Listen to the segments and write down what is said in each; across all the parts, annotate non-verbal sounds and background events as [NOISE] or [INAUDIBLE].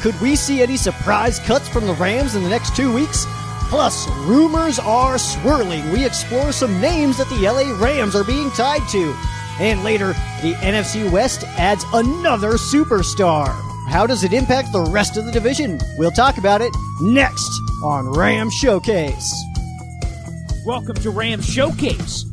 Could we see any surprise cuts from the Rams in the next two weeks? Plus, rumors are swirling. We explore some names that the LA Rams are being tied to. And later, the NFC West adds another superstar. How does it impact the rest of the division? We'll talk about it next on Ram Showcase. Welcome to Ram Showcase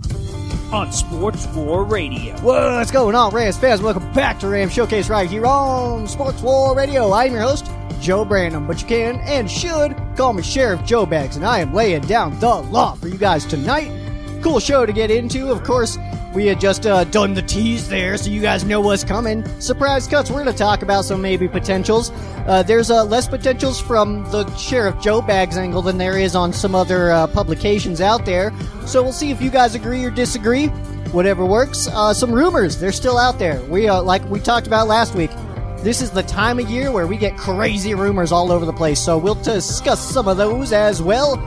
on Sports War Radio. What's going on, Rams fans? Welcome back to Ram Showcase right here on Sports War Radio. I'm your host, Joe Brandon, but you can and should call me Sheriff Joe Bags, and I am laying down the law for you guys tonight. Cool show to get into. Of course, we had just uh, done the tease there, so you guys know what's coming. Surprise cuts. We're going to talk about some maybe potentials. Uh, there's uh, less potentials from the Sheriff Joe Bags angle than there is on some other uh, publications out there. So we'll see if you guys agree or disagree. Whatever works. Uh, some rumors. They're still out there. We uh, like we talked about last week. This is the time of year where we get crazy rumors all over the place. So we'll discuss some of those as well.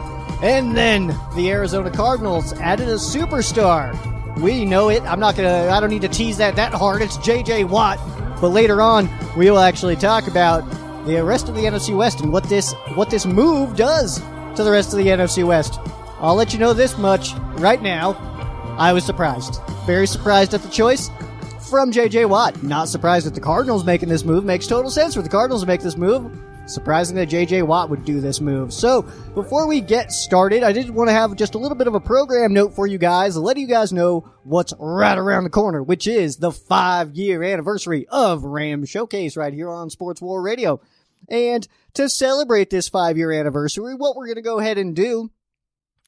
And then the Arizona Cardinals added a superstar. We know it. I'm not gonna. I don't need to tease that that hard. It's J.J. Watt. But later on, we will actually talk about the rest of the NFC West and what this what this move does to the rest of the NFC West. I'll let you know this much right now. I was surprised, very surprised at the choice from J.J. Watt. Not surprised that the Cardinals making this move. Makes total sense for the Cardinals to make this move. Surprising that J.J. Watt would do this move. So, before we get started, I did want to have just a little bit of a program note for you guys, letting you guys know what's right around the corner, which is the five year anniversary of Ram Showcase right here on Sports War Radio. And to celebrate this five year anniversary, what we're going to go ahead and do,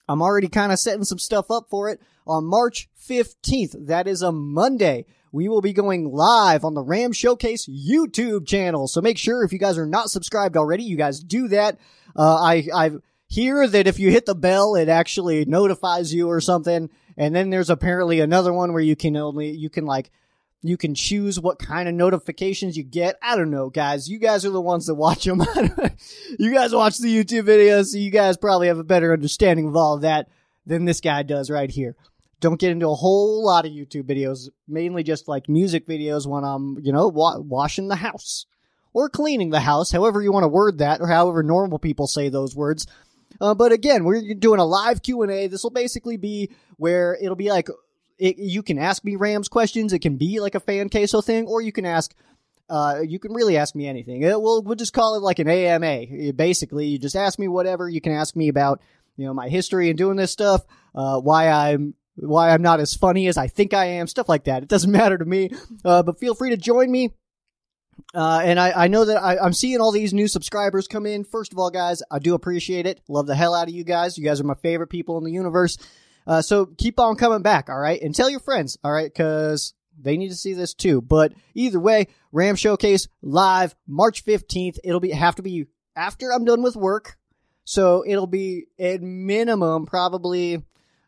I'm already kind of setting some stuff up for it on March 15th. That is a Monday we will be going live on the Ram Showcase YouTube channel. So make sure if you guys are not subscribed already, you guys do that. Uh, I, I hear that if you hit the bell, it actually notifies you or something. And then there's apparently another one where you can only, you can like, you can choose what kind of notifications you get. I don't know, guys. You guys are the ones that watch them. [LAUGHS] you guys watch the YouTube videos, so you guys probably have a better understanding of all of that than this guy does right here don't get into a whole lot of YouTube videos, mainly just like music videos when I'm, you know, wa- washing the house or cleaning the house, however you want to word that, or however normal people say those words. Uh, but again, we're doing a live Q and A. This will basically be where it'll be like it, you can ask me Rams questions. It can be like a fan queso thing, or you can ask. Uh, you can really ask me anything. It, we'll we'll just call it like an AMA. Basically, you just ask me whatever. You can ask me about you know my history and doing this stuff, uh, why I'm why I'm not as funny as I think I am, stuff like that. It doesn't [LAUGHS] matter to me. Uh, but feel free to join me. Uh, and I, I know that I, I'm seeing all these new subscribers come in. First of all, guys, I do appreciate it. Love the hell out of you guys. You guys are my favorite people in the universe. Uh, so keep on coming back, all right? And tell your friends, all right? Because they need to see this too. But either way, Ram Showcase live March 15th. It'll be have to be after I'm done with work. So it'll be at minimum probably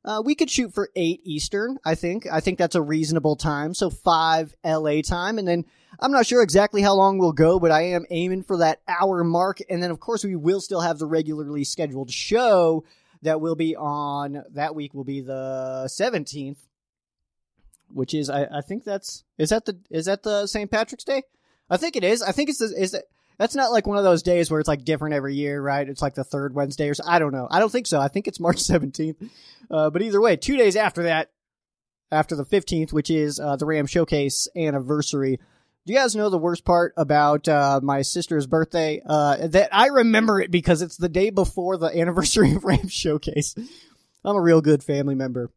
uh, we could shoot for eight Eastern. I think. I think that's a reasonable time. So five LA time, and then I'm not sure exactly how long we'll go, but I am aiming for that hour mark. And then, of course, we will still have the regularly scheduled show that will be on that week. Will be the 17th, which is I, I think that's is that the is that the St. Patrick's Day? I think it is. I think it's the, is it. That's not like one of those days where it's like different every year, right? It's like the third Wednesday or so. I don't know. I don't think so. I think it's [LAUGHS] March 17th. Uh, but either way, two days after that, after the 15th, which is uh, the Ram Showcase anniversary. Do you guys know the worst part about uh, my sister's birthday? Uh, that I remember it because it's the day before the [LAUGHS] anniversary of Ram Showcase. I'm a real good family member.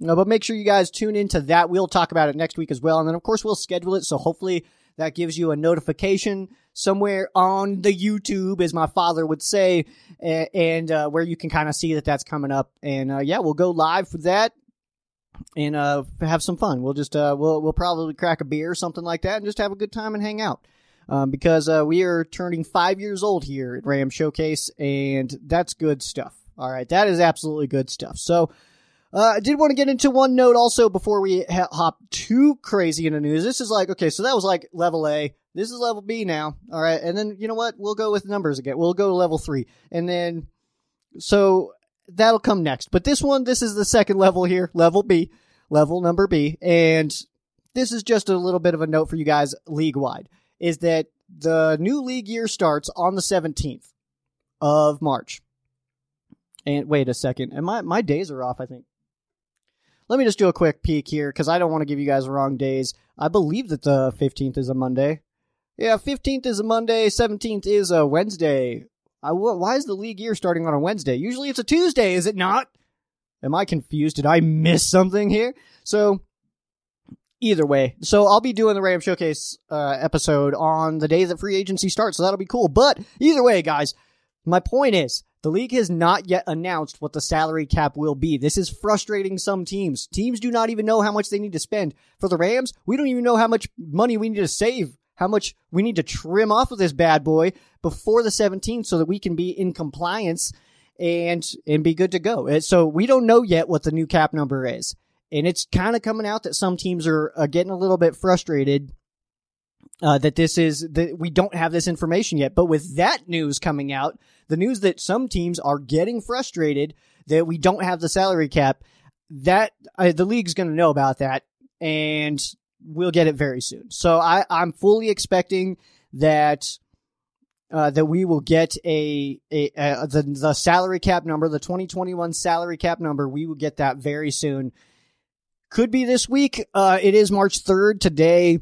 No, but make sure you guys tune into that. We'll talk about it next week as well. And then, of course, we'll schedule it. So hopefully that gives you a notification somewhere on the YouTube, as my father would say, and, uh, where you can kind of see that that's coming up. And uh, yeah, we'll go live for that. and uh, have some fun. We'll just uh, we'll we'll probably crack a beer or something like that, and just have a good time and hang out. Um, because uh, we are turning five years old here at Ram Showcase, and that's good stuff. All right, that is absolutely good stuff. So, uh, I did want to get into one note also before we ha- hop too crazy into news. This is like okay, so that was like level A. This is level B now. All right, and then you know what? We'll go with numbers again. We'll go to level three, and then so that'll come next. But this one, this is the second level here, level B, level number B, and this is just a little bit of a note for you guys league wide is that the new league year starts on the 17th of March. And wait a second. And my, my days are off, I think. Let me just do a quick peek here because I don't want to give you guys wrong days. I believe that the 15th is a Monday. Yeah, 15th is a Monday, 17th is a Wednesday. I, why is the league year starting on a Wednesday? Usually it's a Tuesday, is it not? Am I confused? Did I miss something here? So, either way. So I'll be doing the Ram Showcase uh, episode on the day that free agency starts, so that'll be cool. But either way, guys, my point is the league has not yet announced what the salary cap will be. This is frustrating some teams. Teams do not even know how much they need to spend. For the Rams, we don't even know how much money we need to save, how much we need to trim off of this bad boy before the 17th so that we can be in compliance and and be good to go. So we don't know yet what the new cap number is. And it's kind of coming out that some teams are, are getting a little bit frustrated uh, that this is that we don't have this information yet. But with that news coming out, the news that some teams are getting frustrated that we don't have the salary cap, that uh, the league's going to know about that, and we'll get it very soon. So I, I'm fully expecting that. Uh, that we will get a, a, a the the salary cap number, the 2021 salary cap number. We will get that very soon. Could be this week. Uh, it is March 3rd today.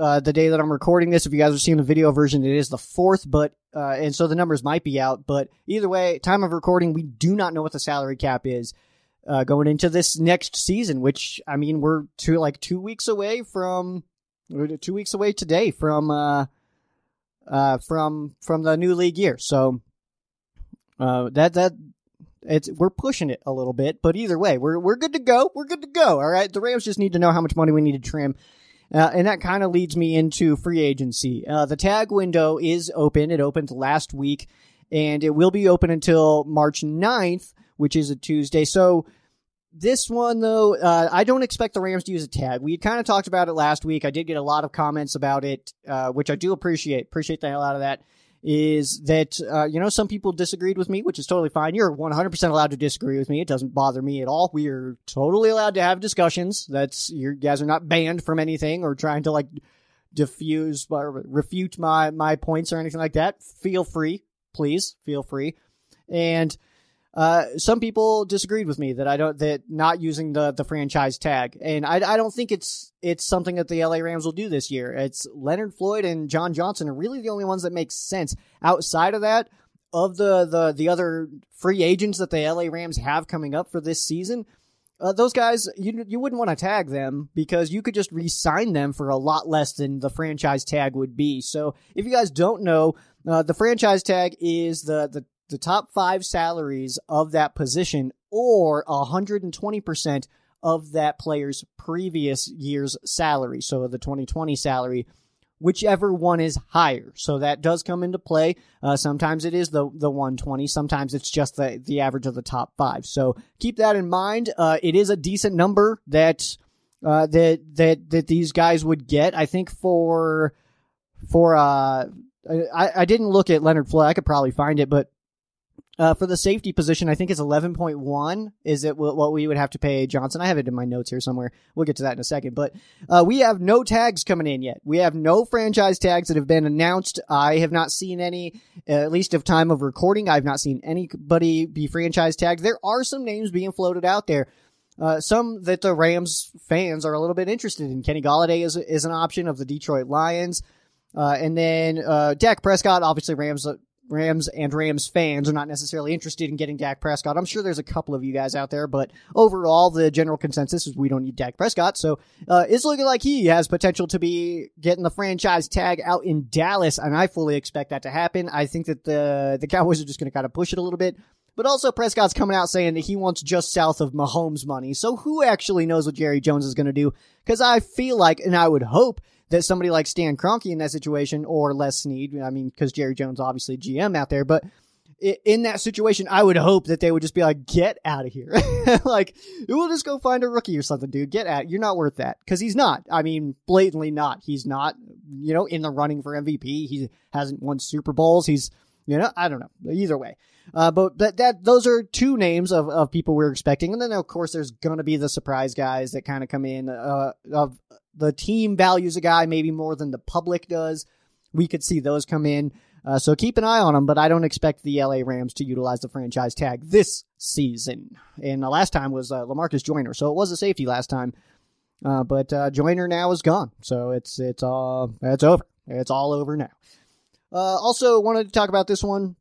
Uh, the day that I'm recording this. If you guys are seeing the video version, it is the fourth, but, uh, and so the numbers might be out, but either way, time of recording, we do not know what the salary cap is, uh, going into this next season, which, I mean, we're two, like two weeks away from, two weeks away today from, uh, uh, from, from the new league year. So, uh, that, that, it's we're pushing it a little bit, but either way, we're we're good to go. We're good to go. All right. The Rams just need to know how much money we need to trim. Uh, and that kind of leads me into free agency. Uh, the tag window is open. It opened last week and it will be open until March 9th, which is a Tuesday. So this one though, uh, I don't expect the Rams to use a tag. We kind of talked about it last week. I did get a lot of comments about it, uh, which I do appreciate. Appreciate the hell out of that is that uh, you know some people disagreed with me, which is totally fine. You're 100% allowed to disagree with me. It doesn't bother me at all. We are totally allowed to have discussions. That's you guys are not banned from anything or trying to like diffuse or refute my my points or anything like that. Feel free, please feel free. And uh, some people disagreed with me that I don't that not using the the franchise tag, and I, I don't think it's it's something that the LA Rams will do this year. It's Leonard Floyd and John Johnson are really the only ones that make sense. Outside of that, of the the the other free agents that the LA Rams have coming up for this season, uh, those guys you you wouldn't want to tag them because you could just re-sign them for a lot less than the franchise tag would be. So if you guys don't know, uh, the franchise tag is the the the top five salaries of that position or 120% of that player's previous year's salary. So the 2020 salary, whichever one is higher. So that does come into play. Uh, sometimes it is the, the 120. Sometimes it's just the, the average of the top five. So keep that in mind. Uh, it is a decent number that, uh, that, that, that these guys would get. I think for, for, uh, I, I didn't look at Leonard Floyd. I could probably find it, but uh, for the safety position, I think it's 11.1 is it what we would have to pay Johnson. I have it in my notes here somewhere. We'll get to that in a second. But uh, we have no tags coming in yet. We have no franchise tags that have been announced. I have not seen any, uh, at least of time of recording. I've not seen anybody be franchise tagged. There are some names being floated out there. Uh, some that the Rams fans are a little bit interested in. Kenny Golladay is is an option of the Detroit Lions. Uh, and then uh, Dak Prescott, obviously Rams Rams and Rams fans are not necessarily interested in getting Dak Prescott. I'm sure there's a couple of you guys out there, but overall, the general consensus is we don't need Dak Prescott. So uh, it's looking like he has potential to be getting the franchise tag out in Dallas, and I fully expect that to happen. I think that the the Cowboys are just going to kind of push it a little bit. But also Prescott's coming out saying that he wants just south of Mahomes money. So who actually knows what Jerry Jones is going to do? Because I feel like, and I would hope that somebody like Stan Kroenke in that situation or Les Snead, I mean, because Jerry Jones obviously GM out there, but in that situation, I would hope that they would just be like, get out of here. [LAUGHS] like, we'll just go find a rookie or something, dude. Get out. You're not worth that. Cause he's not. I mean, blatantly not. He's not, you know, in the running for MVP. He hasn't won Super Bowls. He's, you know, I don't know. Either way. Uh, but that, that, those are two names of, of people we're expecting. And then, of course, there's to be the surprise guys that kind of come in, uh, of the team values a guy maybe more than the public does. We could see those come in. Uh, so keep an eye on them, but I don't expect the LA Rams to utilize the franchise tag this season. And the last time was uh, Lamarcus Joyner, so it was a safety last time. Uh, but uh, Joyner now is gone, so it's it's all it's over. It's all over now. Uh, also, wanted to talk about this one.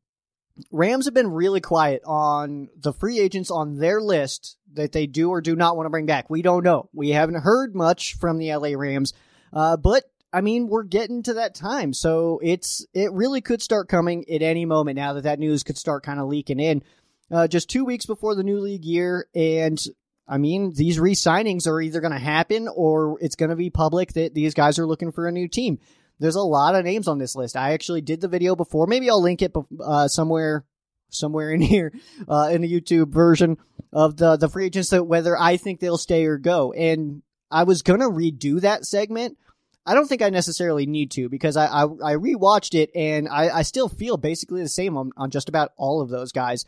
Rams have been really quiet on the free agents on their list that they do or do not want to bring back. We don't know. We haven't heard much from the LA Rams, uh, but I mean, we're getting to that time. So it's, it really could start coming at any moment now that that news could start kind of leaking in. Uh, just two weeks before the new league year. And I mean, these re signings are either going to happen or it's going to be public that these guys are looking for a new team. There's a lot of names on this list. I actually did the video before. Maybe I'll link it uh, somewhere somewhere in [LAUGHS] here uh, in the YouTube version of the the free agents that whether I think they'll stay or go. And I was gonna redo that segment, I don't think I necessarily need to because I I, I rewatched it and I, I still feel basically the same on, on just about all of those guys.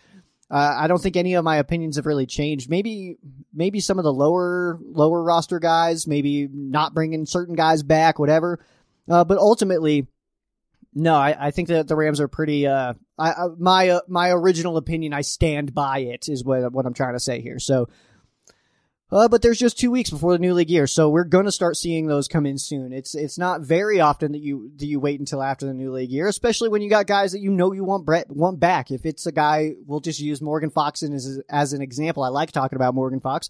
Uh, I don't think any of my opinions have really changed. Maybe maybe some of the lower lower roster guys, maybe not bringing certain guys back, whatever. Uh, but ultimately, no, I, I think that the Rams are pretty. Uh, I, my uh, my original opinion, I stand by it. Is what what I'm trying to say here. So uh, but there's just two weeks before the new league year, so we're to start seeing those come in soon. It's it's not very often that you that you wait until after the new league year, especially when you got guys that you know you want Brett want back. If it's a guy, we'll just use Morgan Fox as as an example. I like talking about Morgan Fox.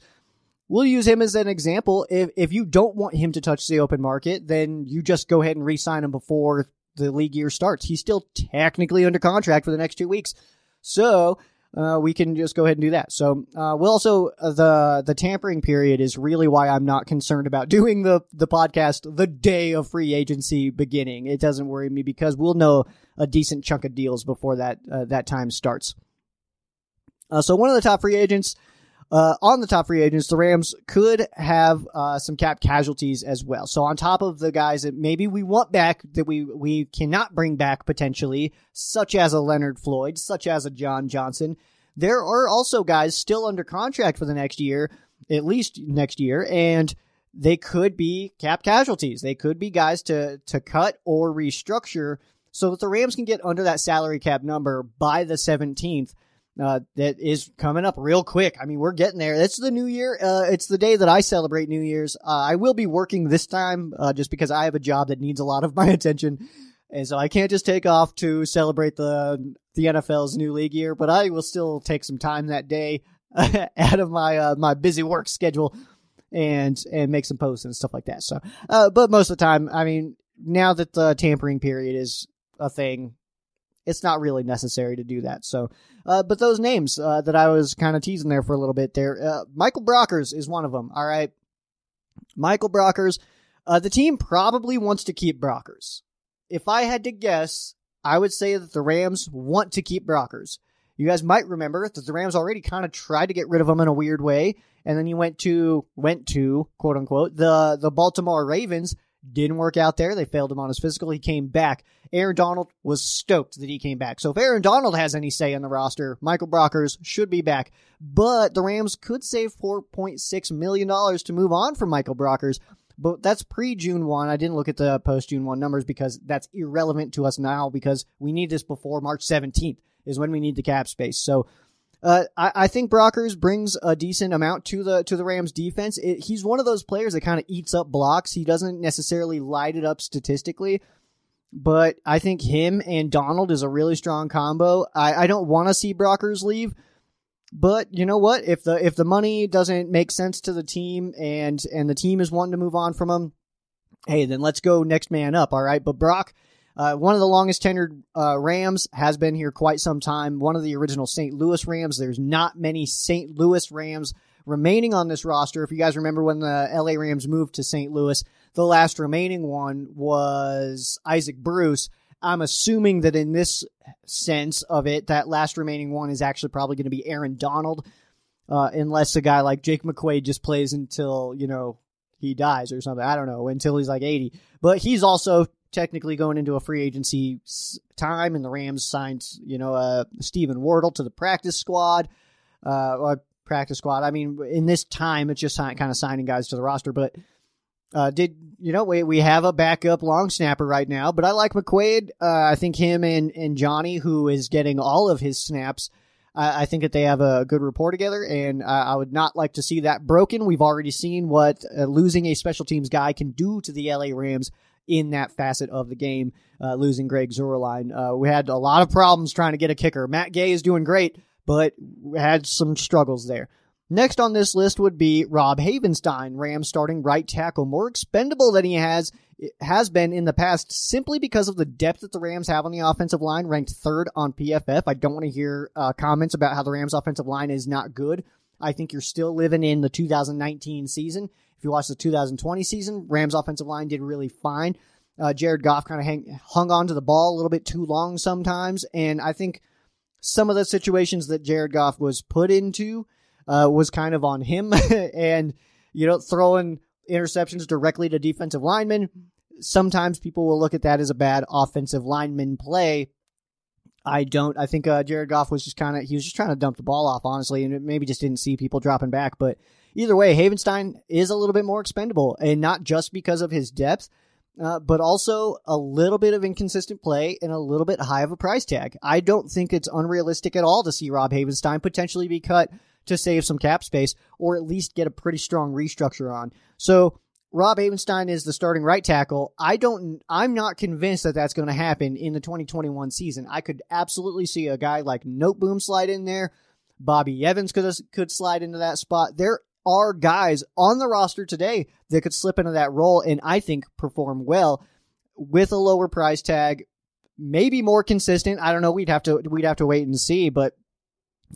We'll use him as an example. If if you don't want him to touch the open market, then you just go ahead and re-sign him before the league year starts. He's still technically under contract for the next two weeks, so uh, we can just go ahead and do that. So uh, we'll also uh, the the tampering period is really why I'm not concerned about [LAUGHS] doing the the podcast the day of free agency beginning. It doesn't worry me because we'll know a decent chunk of deals before that uh, that time starts. Uh, so one of the top free agents uh, on the top free agents, the Rams could have uh, some cap casualties as well. So on top of the guys that maybe we want back that we we cannot bring back potentially, such as a Leonard Floyd, such as a John Johnson, there are also guys still under contract for the next year, at least next year, and they could be cap casualties. They could be guys to to cut or restructure so that the Rams can get under that salary cap number by the 17th uh, that is coming up real quick. I mean, we're getting there. It's the new year. Uh, it's the day that I celebrate New Year's. Uh, I will be working this time, uh, just because I have a job that needs a lot of [LAUGHS] my attention. And so I can't just take off to celebrate the, the NFL's new league year, but I will still take some time that day [LAUGHS] out of my, uh, my busy work schedule and, and make some posts and stuff like that. So, uh, but most of the time, I mean, now that the tampering period is a thing, it's not really necessary to do that. So, uh, but those names uh, that I was kind of teasing there for a little bit there, uh, Michael Brockers is one of them. All right, Michael Brockers. Uh, the team probably wants to keep Brockers. If I had to guess, I would say that the Rams want to keep Brockers. You guys might remember that the Rams already kind of tried to get rid of him in a weird way, and then he went to went to quote unquote the the Baltimore Ravens didn't work out there. They failed him on his physical. He came back. Aaron Donald was stoked that he came back. So if Aaron Donald has any say in the roster, Michael Brockers should be back. But the Rams could save $4.6 million to move on from Michael Brockers. But that's pre June 1. I didn't look at the post June 1 numbers because that's irrelevant to us now because we need this before March 17th is when we need the cap space. So uh, I, I, think Brockers brings a decent amount to the to the Rams defense. It, he's one of those players that kind of eats up blocks. He doesn't necessarily light it up statistically, but I think him and Donald is a really strong combo. I, I don't want to see Brockers leave, but you know what? If the if the money doesn't make sense to the team and and the team is wanting to move on from him, hey, then let's go next man up. All right, but Brock Uh, one of the longest tenured uh, Rams has been here quite some time. One of the original St. Louis Rams. There's not many St. Louis Rams remaining on this roster. If you guys remember when the LA Rams moved to St. Louis, the last remaining one was Isaac Bruce. I'm assuming that in this sense of it, that last remaining one is actually probably going to be Aaron Donald, uh, unless a guy like Jake McQuaide just plays until, you know, he dies or something. I don't know, until he's like 80. But he's also technically going into a free agency time, and the Rams signed, you know, uh, Steven Wirtel to the practice squad. Uh, or practice squad. I mean, in this time, it's just kind of signing guys to the roster. But uh, did you know we we have a backup long snapper right now? But I like McQuaide. Uh, I think him and and Johnny, who is getting all of his snaps. I think that they have a good rapport together, and I would not like to see that broken. We've already seen what uh, losing a special teams guy can do to the LA Rams in that facet of the game, uh, losing Greg Zuerlein. Uh, we had a lot of problems trying to get a kicker. Matt Gay is doing great, but had some struggles there. Next on this list would be Rob Havenstein, Rams starting right tackle, more expendable than he has has been in the past simply because of the depth that the Rams have on the offensive line, ranked third on PFF. I don't want to hear uh, comments about how the Rams offensive line is not good. I think you're still living in the 2019 season. If you watch the 2020 season, Rams offensive line did really fine. Uh, Jared Goff kind of hung on to the ball a little bit too long sometimes, and I think some of the situations that Jared Goff was put into uh, was kind of on him. [LAUGHS] and, you know, throwing interceptions directly to defensive linemen, sometimes people will look at that as a bad offensive lineman play. I don't. I think uh, Jared Goff was just kind of he was just trying to dump the ball off, honestly, and maybe just didn't see people dropping back. But either way, Havenstein is a little bit more expendable, and not just because of his depth, uh, but also a little bit of inconsistent play and a little bit high of a price tag. I don't think it's unrealistic at all to see Rob Havenstein potentially be cut to save some cap space or at least get a pretty strong restructure on. So Rob Havenstein is the starting right tackle. I don't, I'm not convinced that that's going to happen in the 2021 season. I could absolutely see a guy like Noteboom slide in there. Bobby Evans could, could slide into that spot. There are guys on the roster today that could slip into that role and I think perform well with a lower price tag, maybe more consistent. I don't know. We'd have to, we'd have to wait and see, but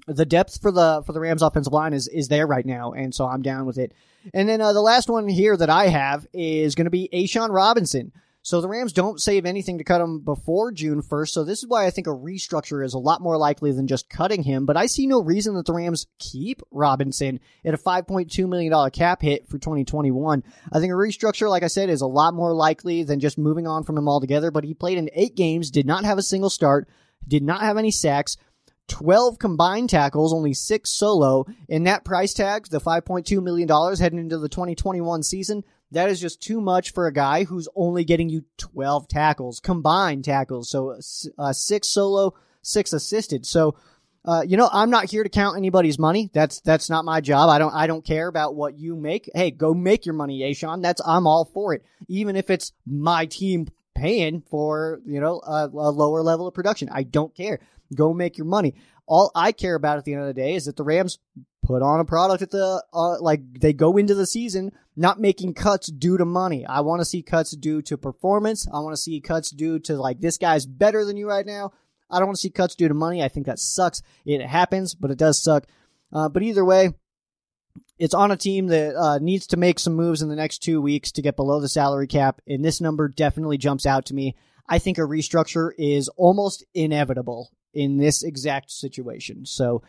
the depth for the for the Rams offensive line is is there right now, and so I'm down with it. And then uh, the last one here that I have is going to be A'Shawn Robinson. So the Rams don't save anything to cut him before June 1st. So this is why I think a restructure is a lot more likely than just cutting him. But I see no reason that the Rams keep Robinson at a $5.2 million cap hit for 2021. I think a restructure, like I said, is a lot more likely than just moving on from him altogether. But he played in eight games, did not have a single start, did not have any sacks. 12 combined tackles, only six solo. In that price tag, the $5.2 million heading into the 2021 season, that is just too much for a guy who's only getting you 12 tackles, combined tackles. So uh, six solo, six assisted. So, uh, you know, I'm not here to count anybody's money. That's that's not my job. I don't I don't care about what you make. Hey, go make your money, A'Shawn. That's I'm all for it. Even if it's my team paying for you know a, a lower level of production, I don't care. Go make your money. All I care about at the end of the day is that the Rams put on a product at the uh, like they go into the season not making cuts due to money. I want to see cuts due to performance. I want to see cuts due to like this guy's better than you right now. I don't want to see cuts due to money. I think that sucks. It happens, but it does suck. Uh, but either way, it's on a team that uh, needs to make some moves in the next two weeks to get below the salary cap, and this number definitely jumps out to me. I think a restructure is almost inevitable in this exact situation. So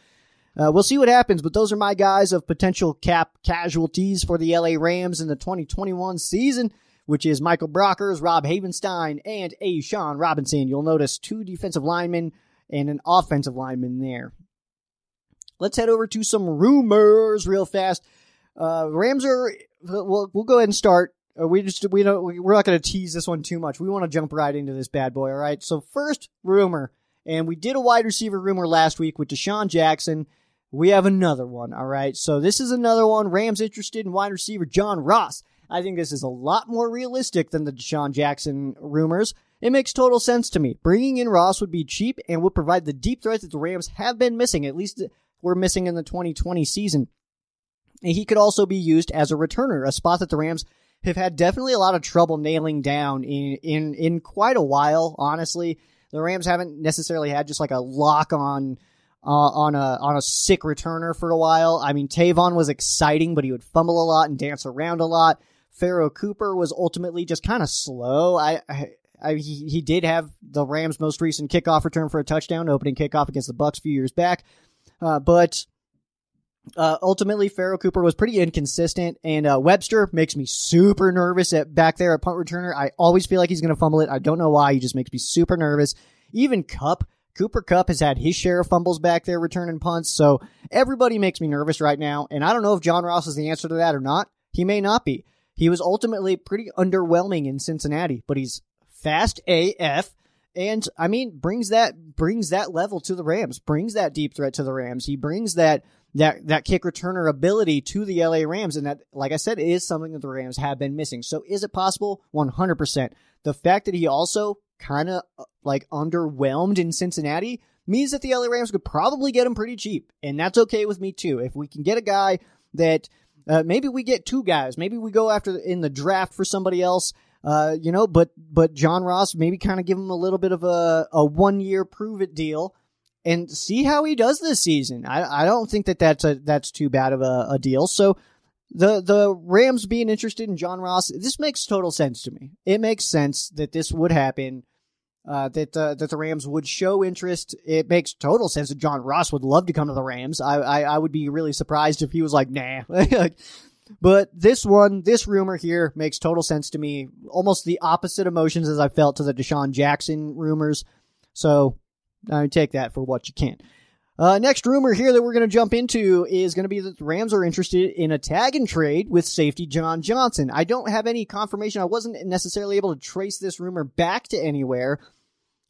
uh, we'll see what happens, but those are my guys of potential cap casualties for the LA Rams in the 2021 season, which is Michael Brockers, Rob Havenstein, and A'Shawn Robinson. You'll notice two defensive linemen and an offensive lineman there. Let's head over to some rumors real fast. Uh, Rams are. We'll, we'll go ahead and start. Uh, we just we don't we're not going to tease this one too much. We want to jump right into this bad boy. All right. So first rumor and we did a wide receiver rumor last week with DeSean Jackson. We have another one. All right. So this is another one. Rams interested in wide receiver John Ross. I think this is a lot more realistic than the DeSean Jackson rumors. It makes total sense to me. Bringing in Ross would be cheap and would provide the deep threat that the Rams have been missing. At least we're missing in the 2020 season. And he could also be used as a returner, a spot that the Rams have had definitely a lot of trouble nailing down in in in quite a while. Honestly, the Rams haven't necessarily had just like a lock on. Uh, on a on a sick returner for a while. I mean, Tavon was exciting, but he would fumble a lot and dance around a lot. Pharoh Cooper was ultimately just kind of slow. I, I, I, he, he did have the Rams' most recent kickoff return for a touchdown, opening kickoff against the Bucks a few years back, uh, but uh, ultimately, Pharoh Cooper was pretty inconsistent, and uh, Webster makes me super nervous at back there at punt returner. I always feel like he's going to fumble it. I don't know why. He just makes me super nervous. Even Kupp, Cooper Kupp has had his share of fumbles back there returning punts, so everybody makes me nervous right now. And I don't know if John Ross is the answer to that or not. He may not be. He was ultimately pretty underwhelming in Cincinnati, but he's fast AF. And I mean, brings that brings that level to the Rams, brings that deep threat to the Rams. He brings that that that kick returner ability to the LA Rams, and that, like I said, is something that the Rams have been missing. So, is it possible? One hundred percent. The fact that he also kind of like underwhelmed in Cincinnati means that the LA Rams could probably get him pretty cheap, and that's okay with me too. If we can get a guy that uh, maybe we get two guys, maybe we go after in the draft for somebody else. Uh, you know, but but John Ross maybe kind of give him a little bit of a a one year prove it deal and see how he does this season. I, I don't think that that's a that's too bad of a, a deal. So the the Rams being interested in John Ross, this makes total sense to me. It makes sense that this would happen. Uh, that uh, that the Rams would show interest. It makes total sense that John Ross would love to come to the Rams. I I, I would be really surprised if he was like, nah. [LAUGHS] but this one, this rumor here makes total sense to me. Almost the opposite emotions as I felt to the DeSean Jackson rumors. So I take that for what you can. Uh, next rumor here that we're going to jump into is going to be that the Rams are interested in a tag and trade with safety John Johnson. I don't have any confirmation. I wasn't necessarily able to trace this rumor back to anywhere,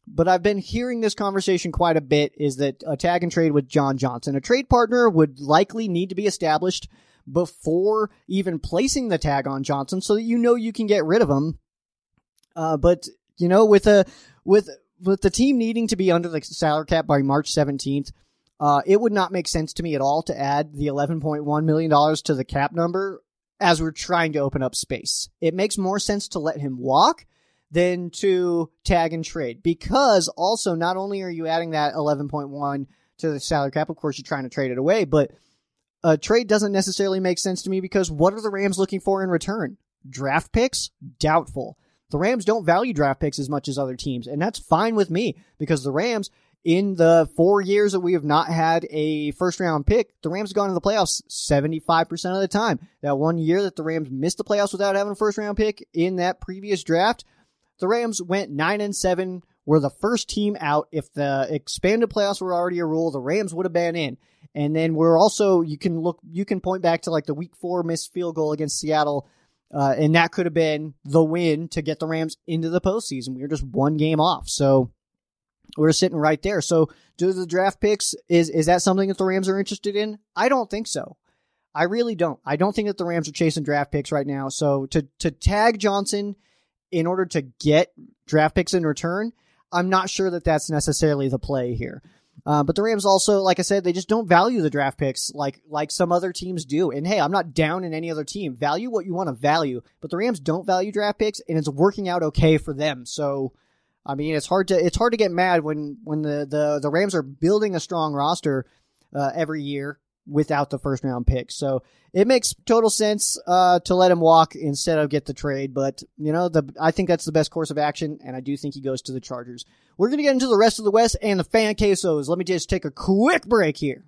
but I've been hearing this conversation quite a bit is that a tag and trade with John Johnson. A trade partner would likely need to be established before even placing the tag on Johnson so that you know you can get rid of him. Uh, but, you know, with a, with, with the team needing to be under the salary cap by March 17th, uh, it would not make sense to me at all to add the $11.1 million to the cap number as we're trying to open up space. It makes more sense to let him walk than to tag and trade because also not only are you adding that 11.1 to the salary cap, of course you're trying to trade it away, but a trade doesn't necessarily make sense to me because what are the Rams looking for in return? Draft picks? Doubtful. The Rams don't value draft picks as much as other teams, and that's fine with me because the Rams, in the four years that we have not had a first round pick, the Rams have gone to the playoffs 75% of the time. That one year that the Rams missed the playoffs without having a first round pick in that previous draft, the Rams went 9 and 7, were the first team out. If the expanded playoffs were already a rule, the Rams would have been in. And then we're also, you can look, you can point back to like the week four missed field goal against Seattle uh, and that could have been the win to get the Rams into the postseason. We were just one game off. So we're sitting right there. So do the draft picks, is, is that something that the Rams are interested in? I don't think so. I really don't. I don't think that the Rams are chasing draft picks right now. So to, to tag Johnson in order to get draft picks in return, I'm not sure that that's necessarily the play here. Uh, but the Rams also, like I said, they just don't value the draft picks like like some other teams do. And hey, I'm not down in any other team. Value what you want to value, but the Rams don't value draft picks, and it's working out okay for them. So, I mean, it's hard to it's hard to get mad when when the the, the Rams are building a strong roster uh, every year without the first round pick. So it makes total sense uh, to let him walk instead of get the trade. But you know, the I think that's the best course of action, and I do think he goes to the Chargers. We're gonna get into the rest of the West and the fan quesos. Let me just take a quick break here.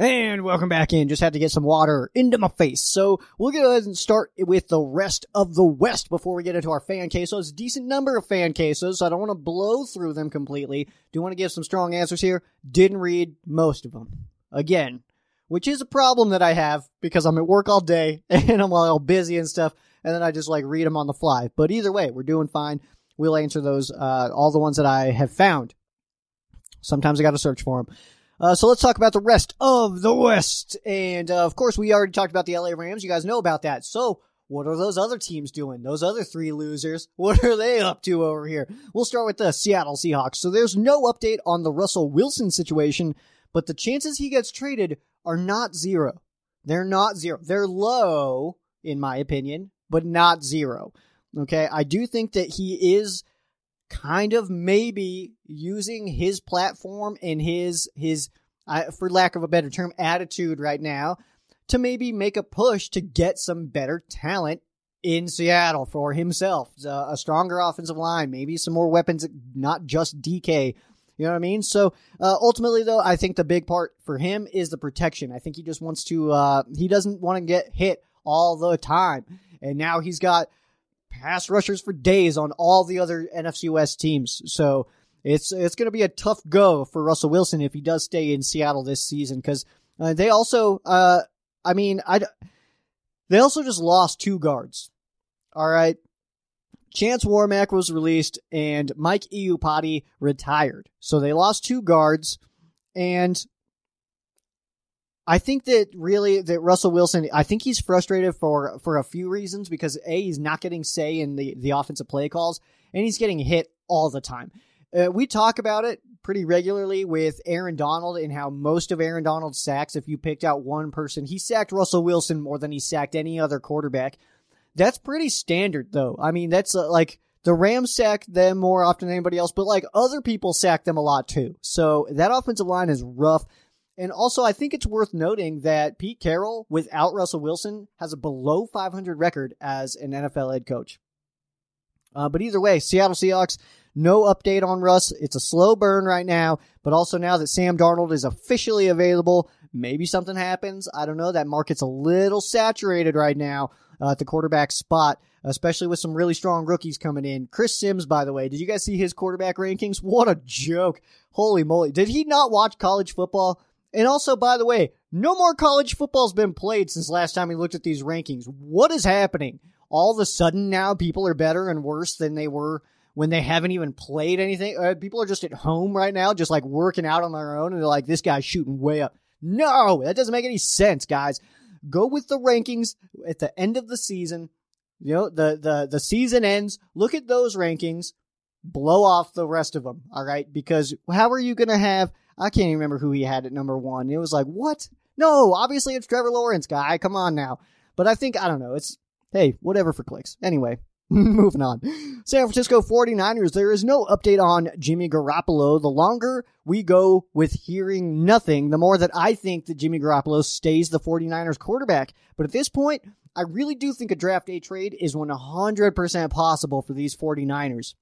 And welcome back in. Just had to get some water into my face. So we'll go ahead and start with the rest of the West before we get into our fan cases. So a Decent number of fan cases, so I don't want to blow through them completely. Do want to give some strong answers here. Didn't read most of them. Again, which is a problem that I have because I'm at work all day [LAUGHS] and I'm all busy and stuff, and then I just like read them on the fly. But either way, we're doing fine. We'll answer those, uh, all the ones that I have found. Sometimes I got to search for them. Uh, so let's talk about the rest of the West. And uh, of course, we already talked about the LA Rams. You guys know about that. So what are those other teams doing? Those other three losers, [LAUGHS] what are they up to over here? We'll start with the Seattle Seahawks. So there's no update on the Russell Wilson situation, but the chances he gets traded are not zero. They're not zero. They're low, in my opinion, but not zero. Okay. I do think that he is kind of maybe using his platform and his, his, uh, for lack of a better term, attitude right now to maybe make a push to get some better talent in Seattle for himself. Uh, a stronger offensive line, maybe some more weapons, not just DK. You know what I mean? So uh, ultimately, though, I think the big part for him is the protection. I think he just wants to. Uh, he doesn't want to get hit all the time, and now he's got pass rushers for days on all the other NFC West teams. So it's it's going to be a tough go for Russell Wilson if he does stay in Seattle this season because uh, they also. Uh, I mean, I they also just lost two guards. All right. Chance Warmack was released and Mike Iupati retired. So they lost two guards and I think that really that Russell Wilson, I think he's frustrated for for a few reasons because a he's not getting say in the the offensive play calls and he's getting hit all the time. Uh, we talk about it pretty regularly with Aaron Donald and how most of Aaron Donald's sacks, if you picked out one person, he sacked Russell Wilson more than he sacked any other quarterback. That's pretty standard, though. I mean, that's uh, like the Rams sack them more often than anybody else, but like other people sack them a lot too. So that offensive line is rough. And also, I think it's worth noting that Pete Carroll, without Russell Wilson, has a below 500 record as an NFL head coach. Uh, but either way, Seattle Seahawks, no update on Russ. It's a slow burn right now, but also now that Sam Darnold is officially available, maybe something happens. I don't know. That market's a little saturated right now uh, at the quarterback spot, especially with some really strong rookies coming in. Chris Sims, by the way, did you guys see his quarterback rankings? What a joke. Holy moly. Did he not watch college football? And also, by the way, no more college football's been played since last time we looked at these rankings. What is happening? All of a sudden now people are better and worse than they were when they haven't even played anything. Uh, people are just at home right now, just like working out on their own, and they're like, this guy's shooting way up. No, that doesn't make any sense, guys. Go with the rankings at the end of the season. You know, the, the, the season ends. Look at those rankings. Blow off the rest of them. All right. Because how are you going to have, I can't even remember who he had at number one. It was like, what? No, obviously it's Trevor Lawrence, guy. Come on now. But I think, I don't know. It's, hey, whatever for clicks. Anyway, [LAUGHS] moving on. San Francisco 49ers, there is no update on Jimmy Garoppolo. The longer we go with hearing nothing, the more that I think that Jimmy Garoppolo stays the 49ers quarterback. But at this point, I really do think a draft day trade is 100% possible for these 49ers.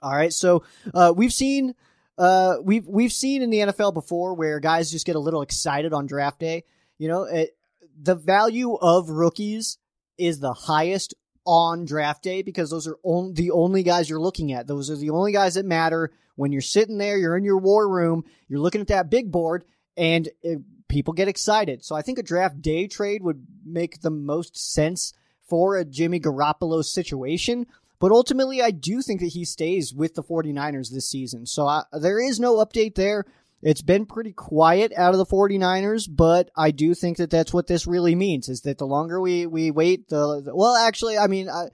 All right, so uh, we've seen uh, we've we've seen in the NFL before where guys just get a little excited on draft day. You know, it, the value of rookies is the highest on draft day because those are on, the only guys you're looking at. Those are the only guys that matter when you're sitting there, you're in your war room, you're looking at that big board, and it, people get excited. So I think a draft day trade would make the most sense for a Jimmy Garoppolo situation. But ultimately, I do think that he stays with the 49ers this season. So I, there is no update there. It's been pretty quiet out of the 49ers, but I do think that that's what this really means is that the longer we, we wait, the, the well, actually, I mean, I,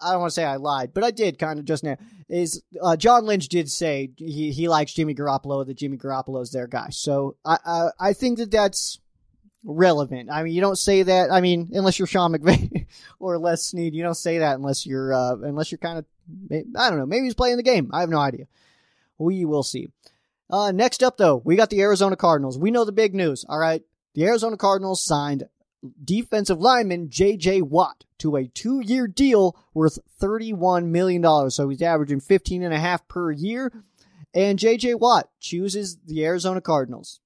I don't want to say I lied, but I did kind of just now. Is uh, John Lynch did say he, he likes Jimmy Garoppolo, that Jimmy Garoppolo is their guy. So I, I, I think that that's relevant. I mean, you don't say that. I mean, unless you're Sean McVay [LAUGHS] or Les Snead, you don't say that unless you're uh, unless you're kind of I don't know. Maybe he's playing the game. I have no idea. We will see. Uh, next up, though, we got the Arizona Cardinals. We know the big news. All right, the Arizona Cardinals signed defensive lineman J.J. Watt to a two-year deal worth $31 million. So he's averaging 15 and a half per year. And J.J. Watt chooses the Arizona Cardinals.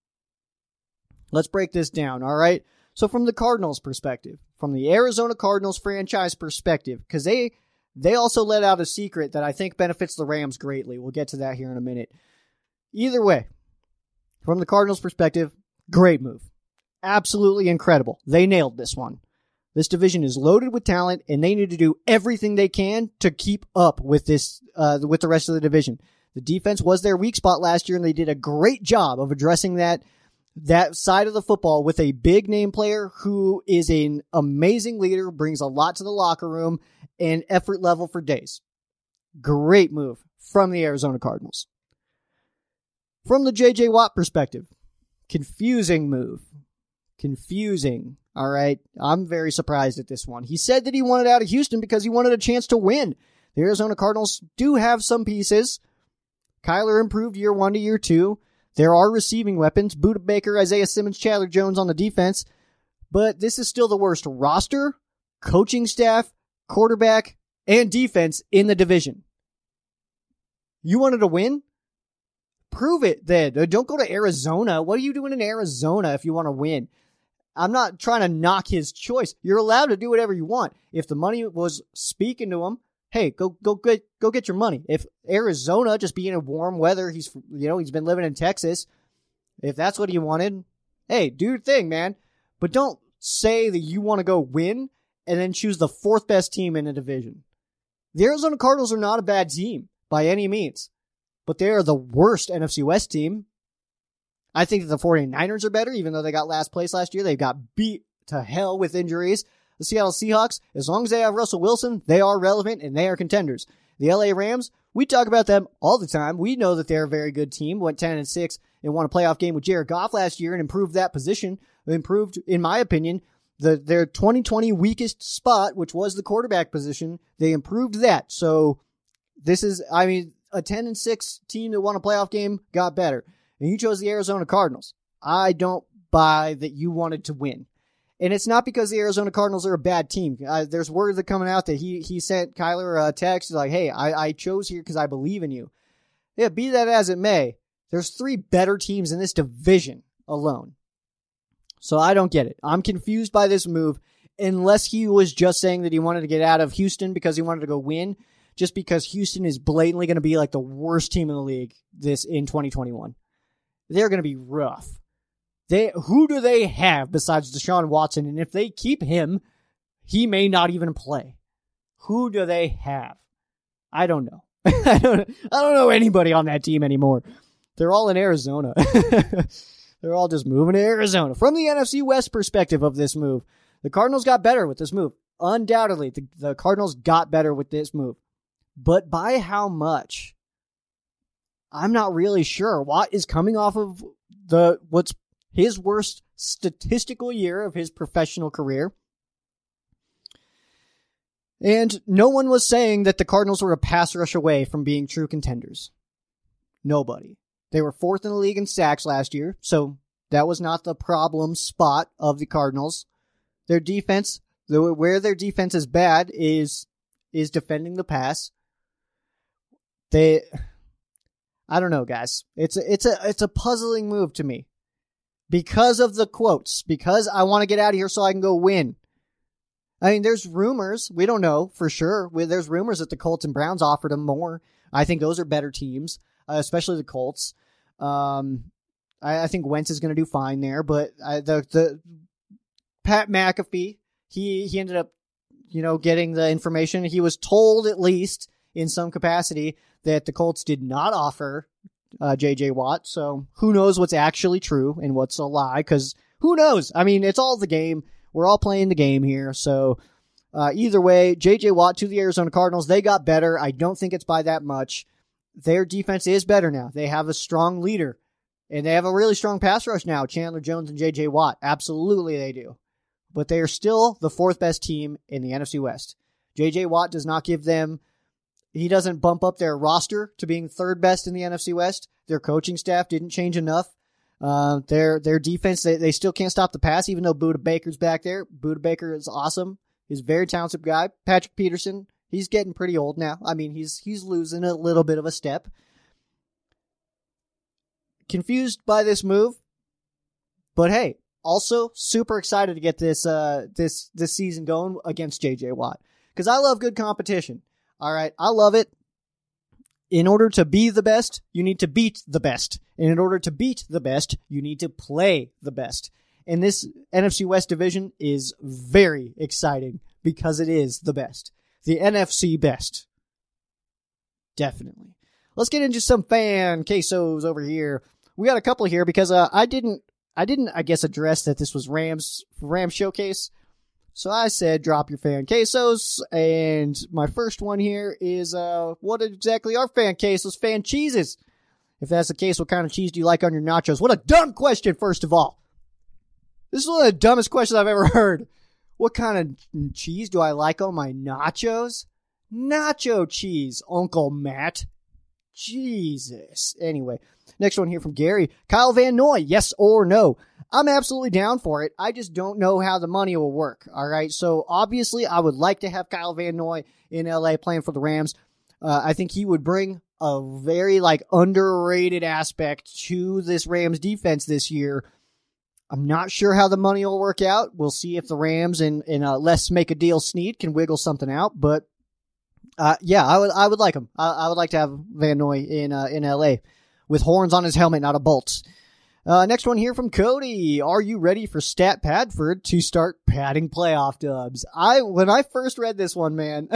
Let's break this down, all right? So from the Cardinals perspective, from the Arizona Cardinals franchise perspective, because they they also let out a secret that I think benefits the Rams greatly. We'll get to that here in a minute. Either way, from the Cardinals perspective, great move. Absolutely incredible. They nailed this one. This division is loaded with talent, and they need to do everything they can to keep up with this, uh, with the rest of the division. The defense was their weak spot last year, and they did a great job of addressing that that side of the football with a big name player who is an amazing leader, brings a lot to the locker room, and effort level for days. Great move from the Arizona Cardinals. From the JJ Watt perspective, confusing move. Confusing. All right. I'm very surprised at this one. He said that he wanted out of Houston because he wanted a chance to win. The Arizona Cardinals do have some pieces. Kyler improved year one to year two. There are receiving weapons. Budda Baker, Isaiah Simmons, Chandler Jones on the defense. But this is still the worst roster, coaching staff, quarterback, and defense in the division. You wanted to win? Prove it then. Uh, don't go to Arizona. What are you doing in Arizona if you want to win? I'm not trying to knock his choice. You're allowed to do whatever you want. If the money was speaking to him, hey, go go get go get your money. If Arizona just being in warm weather, he's you know he's been living in Texas. If that's what he wanted, hey, do your thing, man. But don't say that you want to go win and then choose the fourth best team in the division. The Arizona Cardinals are not a bad team by any means, but they are the worst NFC West team. I think that the 49ers are better, even though they got last place last year. They got beat to hell with injuries. The Seattle Seahawks, as long as they have Russell Wilson, they are relevant and they are contenders. The LA Rams, we talk about them all the time. We know that they're a very good team. Went 10 and 6 and won a playoff game with Jared Goff last year and improved that position. Improved, in my opinion, the their 2020 weakest spot, which was the quarterback position. They improved that. So this is, I mean, a 10 and 6 team that won a playoff game got better. And you chose the Arizona Cardinals. I don't buy that you wanted to win. And it's not because the Arizona Cardinals are a bad team. Uh, there's word that coming out that he he sent Kyler a text like, "Hey, I, I chose here because I believe in you." Yeah, be that as it may, there's three better teams in this division alone. So I don't get it. I'm confused by this move. Unless he was just saying that he wanted to get out of Houston because he wanted to go win, just because Houston is blatantly going to be like the worst team in the league this in 2021. They're going to be rough. They who do they have besides Deshaun Watson? And if they keep him, he may not even play. Who do they have? I don't know. [LAUGHS] I don't. I don't know anybody on that team anymore. They're all in Arizona. [LAUGHS] They're all just moving to Arizona. From the NFC West perspective of this move, the Cardinals got better with this move. Undoubtedly, the, the Cardinals got better with this move. But by how much? I'm not really sure. Watt is coming off of the what's his worst statistical year of his professional career. And no one was saying that the Cardinals were a pass rush away from being true contenders. Nobody. They were fourth in the league in sacks last year, so that was not the problem spot of the Cardinals. Their defense, where their defense is bad, is is defending the pass. They, I don't know, guys. It's a, it's a it's a puzzling move to me because of the quotes, because I want to get out of here so I can go win. I mean, there's rumors. We don't know for sure. There's rumors that the Colts and Browns offered him more. I think those are better teams, uh, especially the Colts. Um, I, I, think Wentz is going to do fine there, but I, the the Pat McAfee, he he ended up, you know, getting the information. He was told at least in some capacity that the Colts did not offer uh, JJ Watt. So who knows what's actually true and what's a lie? Because who knows? I mean, it's all the game. We're all playing the game here. So uh, either way, JJ Watt to the Arizona Cardinals, they got better. I don't think it's by that much. Their defense is better now. They have a strong leader. And they have a really strong pass rush now, Chandler Jones and JJ Watt. Absolutely they do. But they are still the fourth best team in the NFC West. JJ Watt does not give them he doesn't bump up their roster to being third best in the NFC West. Their coaching staff didn't change enough. Uh, their their defense, they, they still can't stop the pass, even though Budda Baker's back there. Budda Baker is awesome. He's a very talented guy. Patrick Peterson, he's getting pretty old now. I mean, he's he's losing a little bit of a step. Confused by this move, but hey, also super excited to get this uh this this season going against JJ Watt because I love good competition. All right. I love it. In order to be the best, you need to beat the best. And in order to beat the best, you need to play the best. And this NFC West division is very exciting because it is the best. The NFC best. Definitely. Let's get into some fan quesos over here. We got a couple here because uh, I didn't I didn't I guess address that this was Rams Ram showcase. So I said, drop your fan quesos. And my first one here is, uh, what exactly are fan quesos? Fan cheeses. If that's the case, what kind of cheese do you like on your nachos? What a dumb question, first of all. This is one of the dumbest questions I've ever [LAUGHS] heard. What kind of cheese do I like on my nachos? Nacho cheese, Uncle Matt. Jesus. Anyway, next one here from Gary. Kyle Van Noy, yes or no? I'm absolutely down for it. I just don't know how the money will work. All right. So obviously, I would like to have Kyle Van Noy in LA playing for the Rams. Uh, I think he would bring a very like underrated aspect to this Rams defense this year. I'm not sure how the money will work out. We'll see if the Rams and and uh, let's make a deal Snead can wiggle something out. But uh, yeah, I would I would like him. I, I would like to have Van Noy in uh, in LA with horns on his helmet, not a bolts. Uh, next one here from Cody. Are you ready for Stat Padford to start padding playoff dubs? I when I first read this one, man,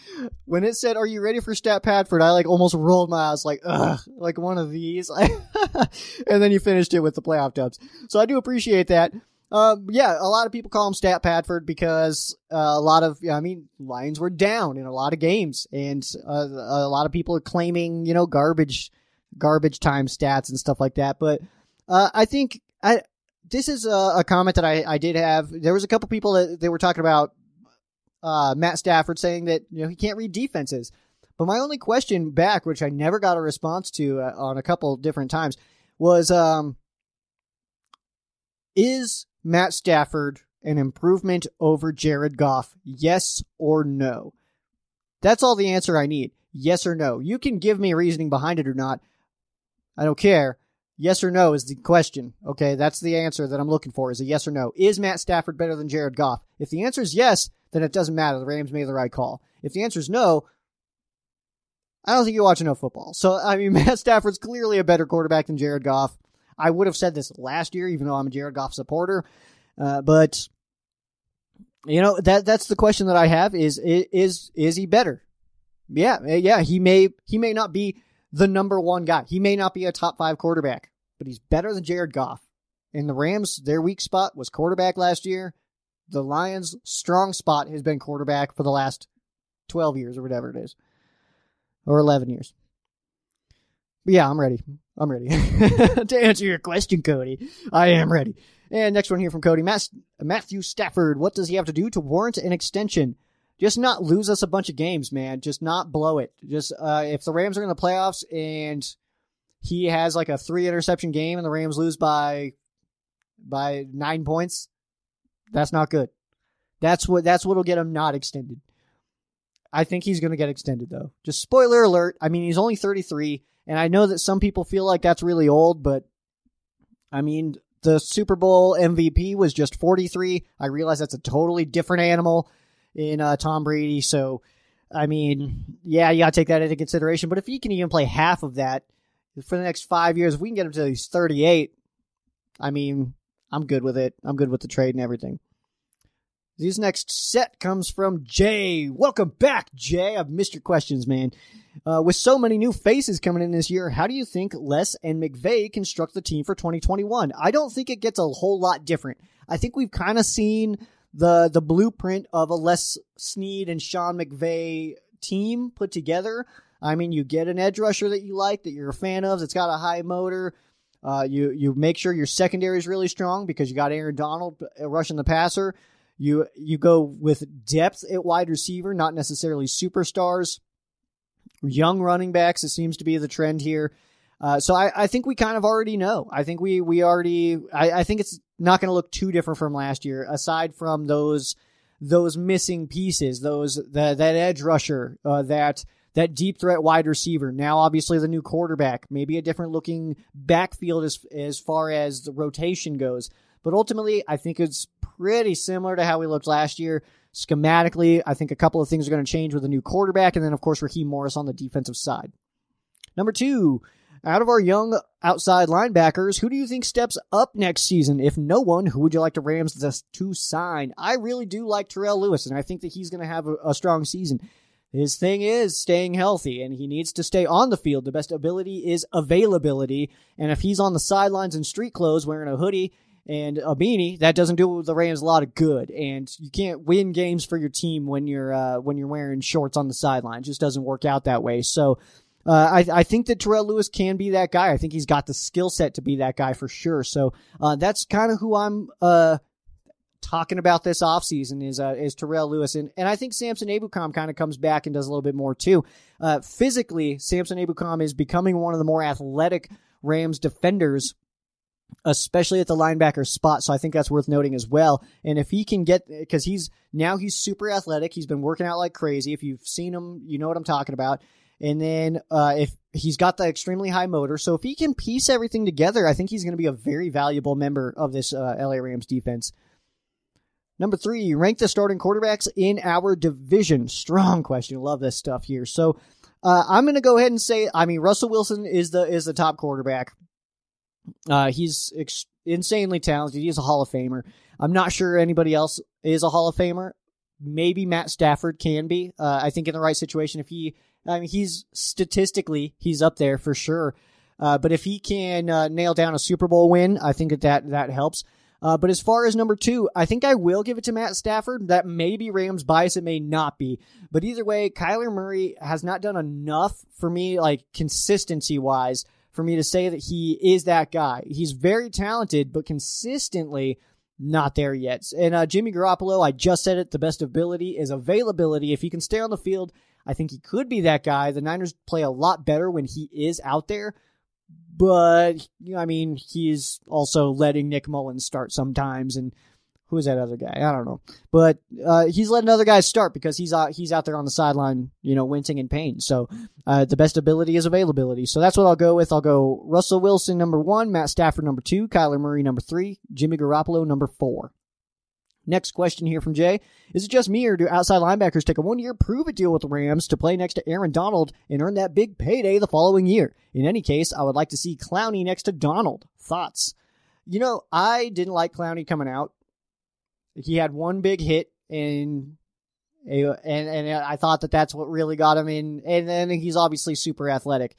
[LAUGHS] when it said, "Are you ready for Stat Padford?" I like almost rolled my eyes, like, ugh, like one of these. [LAUGHS] and then you finished it with the playoff dubs. So I do appreciate that. Um, yeah, a lot of people call him Stat Padford because uh, a lot of, I mean, Lions were down in a lot of games, and uh, a lot of people are claiming, you know, garbage, garbage time stats and stuff like that. But uh, I think I this is a, a, comment that I, I did have. There was a couple people that they were talking about uh, Matt Stafford saying that you know he can't read defenses. But my only question back, which I never got a response to uh, on a couple different times, was um, is Matt Stafford an improvement over Jared Goff? Yes or no? That's all the answer I need. Yes or no. You can give me reasoning behind it or not. I don't care. Yes or no is the question. Okay, that's the answer that I'm looking for is a yes or no. Is Matt Stafford better than Jared Goff? If the answer is yes, then it doesn't matter. The Rams made the right call. If the answer is no, I don't think you watch enough football. So, I mean, [LAUGHS] Matt Stafford's clearly a better quarterback than Jared Goff. I would have said this last year, even though I'm a Jared Goff supporter. Uh, but, you know, that, that's the question that I have is, is, is he better? Yeah, yeah, he may, he may not be the number one guy. He may not be a top five quarterback, but he's better than Jared Goff. And the Rams, their weak spot was quarterback last year. The Lions' strong spot has been quarterback for the last 12 years or whatever it is, or 11 years. But yeah, I'm ready. I'm ready [LAUGHS] to answer your question, Cody. I am ready. And next one here from Cody Matthew Stafford. What does he have to do to warrant an extension? Just not lose us a bunch of games, man. Just not blow it. Just uh, if the Rams are in the playoffs and he has like a three interception game and the Rams lose by by nine points, that's not good. That's what that's what'll get him not extended. I think he's going to get extended though. Just spoiler alert. I mean, he's only 33, and I know that some people feel like that's really old, but I mean, the Super Bowl MVP was just 43. I realize that's a totally different animal in uh, Tom Brady. So, I mean, yeah, you got to take that into consideration. But if he can even play half of that for the next five years, we can get him to these 38, I mean, I'm good with it. I'm good with the trade and everything. This next set comes from Jay. Welcome back, Jay. I've missed your questions, man. Uh, with so many new faces coming in this year, how do you think Les and McVay construct the team for 2021? I don't think it gets a whole lot different. I think we've kind of seen the the blueprint of a Les Snead and Sean McVay team put together. I mean, you get an edge rusher that you like, that you're a fan of, that's got a high motor. Uh, you you make sure your secondary is really strong because you got Aaron Donald uh, rushing the passer. You you go with depth at wide receiver, not necessarily superstars. Young running backs, it seems to be the trend here. Uh, so I, I think we kind of already know. I think we we already. I, I think it's not going to look too different from last year, aside from those those missing pieces, those that that edge rusher, uh, that that deep threat wide receiver. Now, obviously, the new quarterback, maybe a different looking backfield as as far as the rotation goes. But ultimately, I think it's pretty similar to how we looked last year. Schematically, I think a couple of things are going to change with a new quarterback, and then of course Raheem Morris on the defensive side. Number two, out of our young outside linebackers, who do you think steps up next season? If no one, who would you like the Rams to sign? I really do like Terrell Lewis, and I think that he's going to have a, a strong season. His thing is staying healthy, and he needs to stay on the field. The best ability is availability, and if he's on the sidelines in street clothes wearing a hoodie and a beanie, that doesn't do the Rams a lot of good. And you can't win games for your team when you're uh, when you're wearing shorts on the sideline. Just doesn't work out that way. So uh, I, I think that Terrell Lewis can be that guy. I think he's got the skill set to be that guy for sure. So uh, that's kind of who I'm uh, talking about this offseason is uh, is Terrell Lewis. And, and I think Samson Ebukam kind of comes back and does a little bit more too. Uh, physically, Samson Ebukam is becoming one of the more athletic Rams defenders especially at the linebacker spot. So I think that's worth noting as well. And if he can get, because he's now he's super athletic, he's been working out like crazy. If you've seen him, you know what I'm talking about. And then uh, if he's got the extremely high motor, so if he can piece everything together, I think he's going to be a very valuable member of this uh, LA Rams defense. Number three, rank the starting quarterbacks in our division. Strong question. Love this stuff here. So uh, I'm going to go ahead and say, I mean, Russell Wilson is the is the top quarterback. Uh, he's ex- insanely talented. He's a Hall of Famer. I'm not sure anybody else is a Hall of Famer. Maybe Matt Stafford can be. Uh, I think in the right situation, if he, I mean, he's statistically he's up there for sure. Uh, but if he can uh, nail down a Super Bowl win, I think that that, that helps. Uh, but as far as number two, I think I will give it to Matt Stafford. That may be Rams bias, it may not be. But either way, Kyler Murray has not done enough for me, like consistency wise, for me to say that he is that guy. He's very talented, but consistently not there yet. And uh, Jimmy Garoppolo, I just said it, the best ability is availability. If he can stay on the field, I think he could be that guy. The Niners play a lot better when he is out there. But, you know, I mean, he's also letting Nick Mullens start sometimes and who is that other guy? I don't know, but uh, he's letting other guys start because he's out, he's out there on the sideline, you know, wincing in pain. So uh, the best ability is availability. So that's what I'll go with. I'll go Russell Wilson number one, Matt Stafford number two, Kyler Murray number three, Jimmy Garoppolo number four. Next question here from Jay. Is it just me or do outside linebackers take a one year prove it deal with the Rams to play next to Aaron Donald and earn that big payday the following year? In any case, I would like to see Clowney next to Donald. Thoughts? You know, I didn't like Clowney coming out. He had one big hit and and and I thought that that's what really got him in. And then he's obviously super athletic.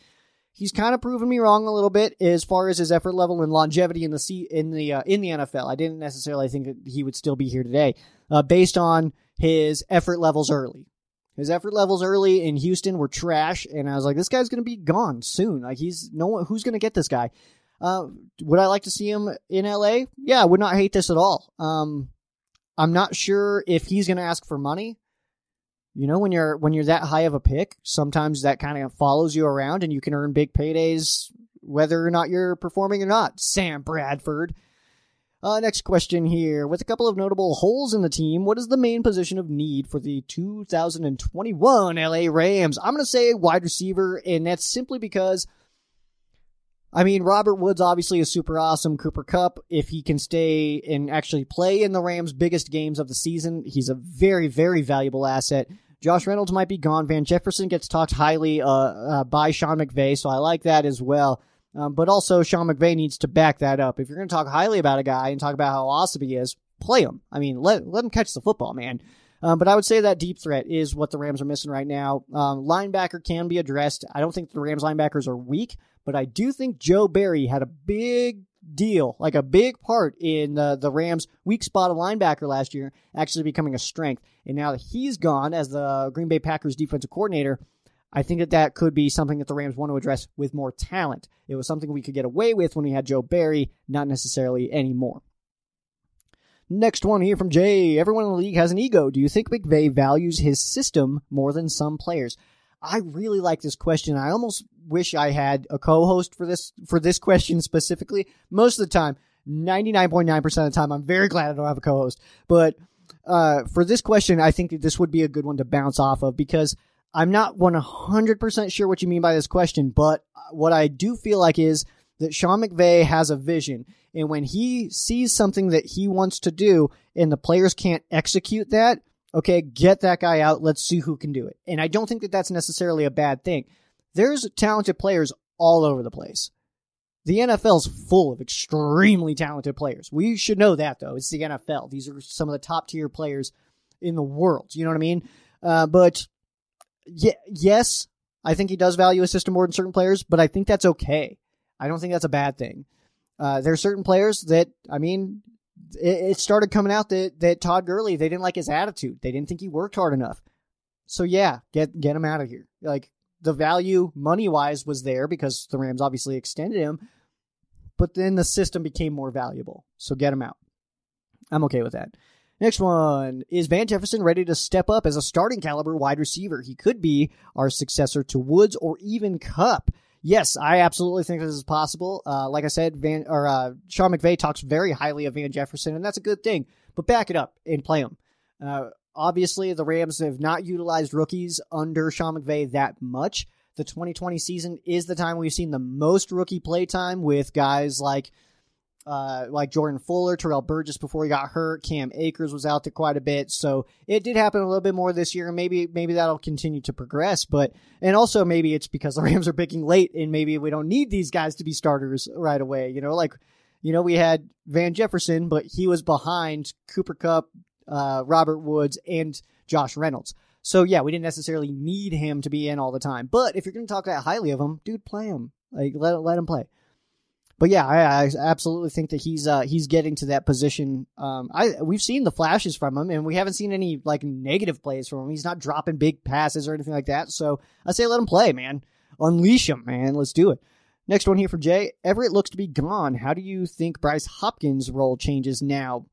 He's kind of proven me wrong a little bit as far as his effort level and longevity in the C, in the uh, in the NFL. I didn't necessarily think that he would still be here today, uh, based on his effort levels early. His effort levels early in Houston were trash, and I was like, this guy's going to be gone soon. Like he's no one who's going to get this guy. Uh, would I like to see him in LA? Yeah, I would not hate this at all. Um, I'm not sure if he's going to ask for money. You know, when you're when you're that high of a pick, sometimes that kind of follows you around, and you can earn big paydays whether or not you're performing or not. Sam Bradford. Uh, next question here. With a couple of notable holes in the team, what is the main position of need for the 2021 LA Rams? I'm going to say wide receiver, and that's simply because I mean, Robert Woods obviously is super awesome. Cooper Kupp, if he can stay and actually play in the Rams' biggest games of the season, he's a very, very valuable asset. Josh Reynolds might be gone. Van Jefferson gets talked highly uh, uh, by Sean McVay, so I like that as well. Um, but also, Sean McVay needs to back that up. If you're going to talk highly about a guy and talk about how awesome he is, play him. I mean, let let him catch the football, man. Um, but I would say that deep threat is what the Rams are missing right now. Um, linebacker can be addressed. I don't think the Rams linebackers are weak, but I do think Joe Barry had a big deal, like a big part in uh, the Rams' weak spot of linebacker last year, actually becoming a strength. And now that he's gone as the Green Bay Packers defensive coordinator, I think that that could be something that the Rams want to address with more talent. It was something we could get away with when we had Joe Barry, not necessarily anymore. Next one here from Jay. Everyone in the league has an ego. Do you think McVay values his system more than some players? I really like this question. I almost wish I had a co-host for this for this question specifically. Most of the time, 99.9% of the time, I'm very glad I don't have a co-host. But uh, for this question, I think that this would be a good one to bounce off of because I'm not 100% sure what you mean by this question, but what I do feel like is that Sean McVay has a vision. And when he sees something that he wants to do and the players can't execute that, okay, get that guy out. Let's see who can do it. And I don't think that that's necessarily a bad thing. There's talented players all over the place. The NFL's full of extremely talented players. We should know that though. It's the NFL. These are some of the top tier players in the world. You know what I mean? Uh, but yeah, yes, I think he does value a system more than certain players, but I think that's okay. I don't think that's a bad thing. Uh, there are certain players that, I mean, it, it, started coming out that, that Todd Gurley, they didn't like his attitude. They didn't think he worked hard enough. So yeah, get, get him out of here. Like, the value money wise was there because the Rams obviously extended him, but then the system became more valuable. So get him out. I'm okay with that. Next one is Van Jefferson ready to step up as a starting caliber wide receiver? He could be our successor to Woods or even Kupp. Yes, I absolutely think this is possible. Uh, like I said, Van or uh, Sean McVay talks very highly of Van Jefferson, and that's a good thing. But back it up and play him. Uh, obviously, the Rams have not utilized rookies under Sean McVay that much. The 2020 season is the time we've seen the most rookie play time with guys like uh, like Jordan Fuller, Terrell Burgess before he got hurt. Cam Akers was out there quite a bit, so it did happen a little bit more this year, maybe maybe that'll continue to progress. But and also maybe it's because the [LAUGHS] Rams are picking late, and maybe we don't need these guys to be starters right away. You know, like you know we had Van Jefferson, but he was behind Cooper Kupp, uh, Robert Woods, and Josh Reynolds. So yeah, we didn't necessarily need him to be in all the time. But if you're going to talk that highly of him, dude, play him. Like let let him play but yeah, I, I, absolutely think that he's uh, he's getting to that position. Um, I we've seen the flashes from him, and we haven't seen any like negative plays from him. He's not dropping big passes or anything like that. So I say let him play, man. Unleash him, man. Let's do it. Next one here from Jay. Everett looks to be gone. How do you think Bryce Hopkins' role changes now?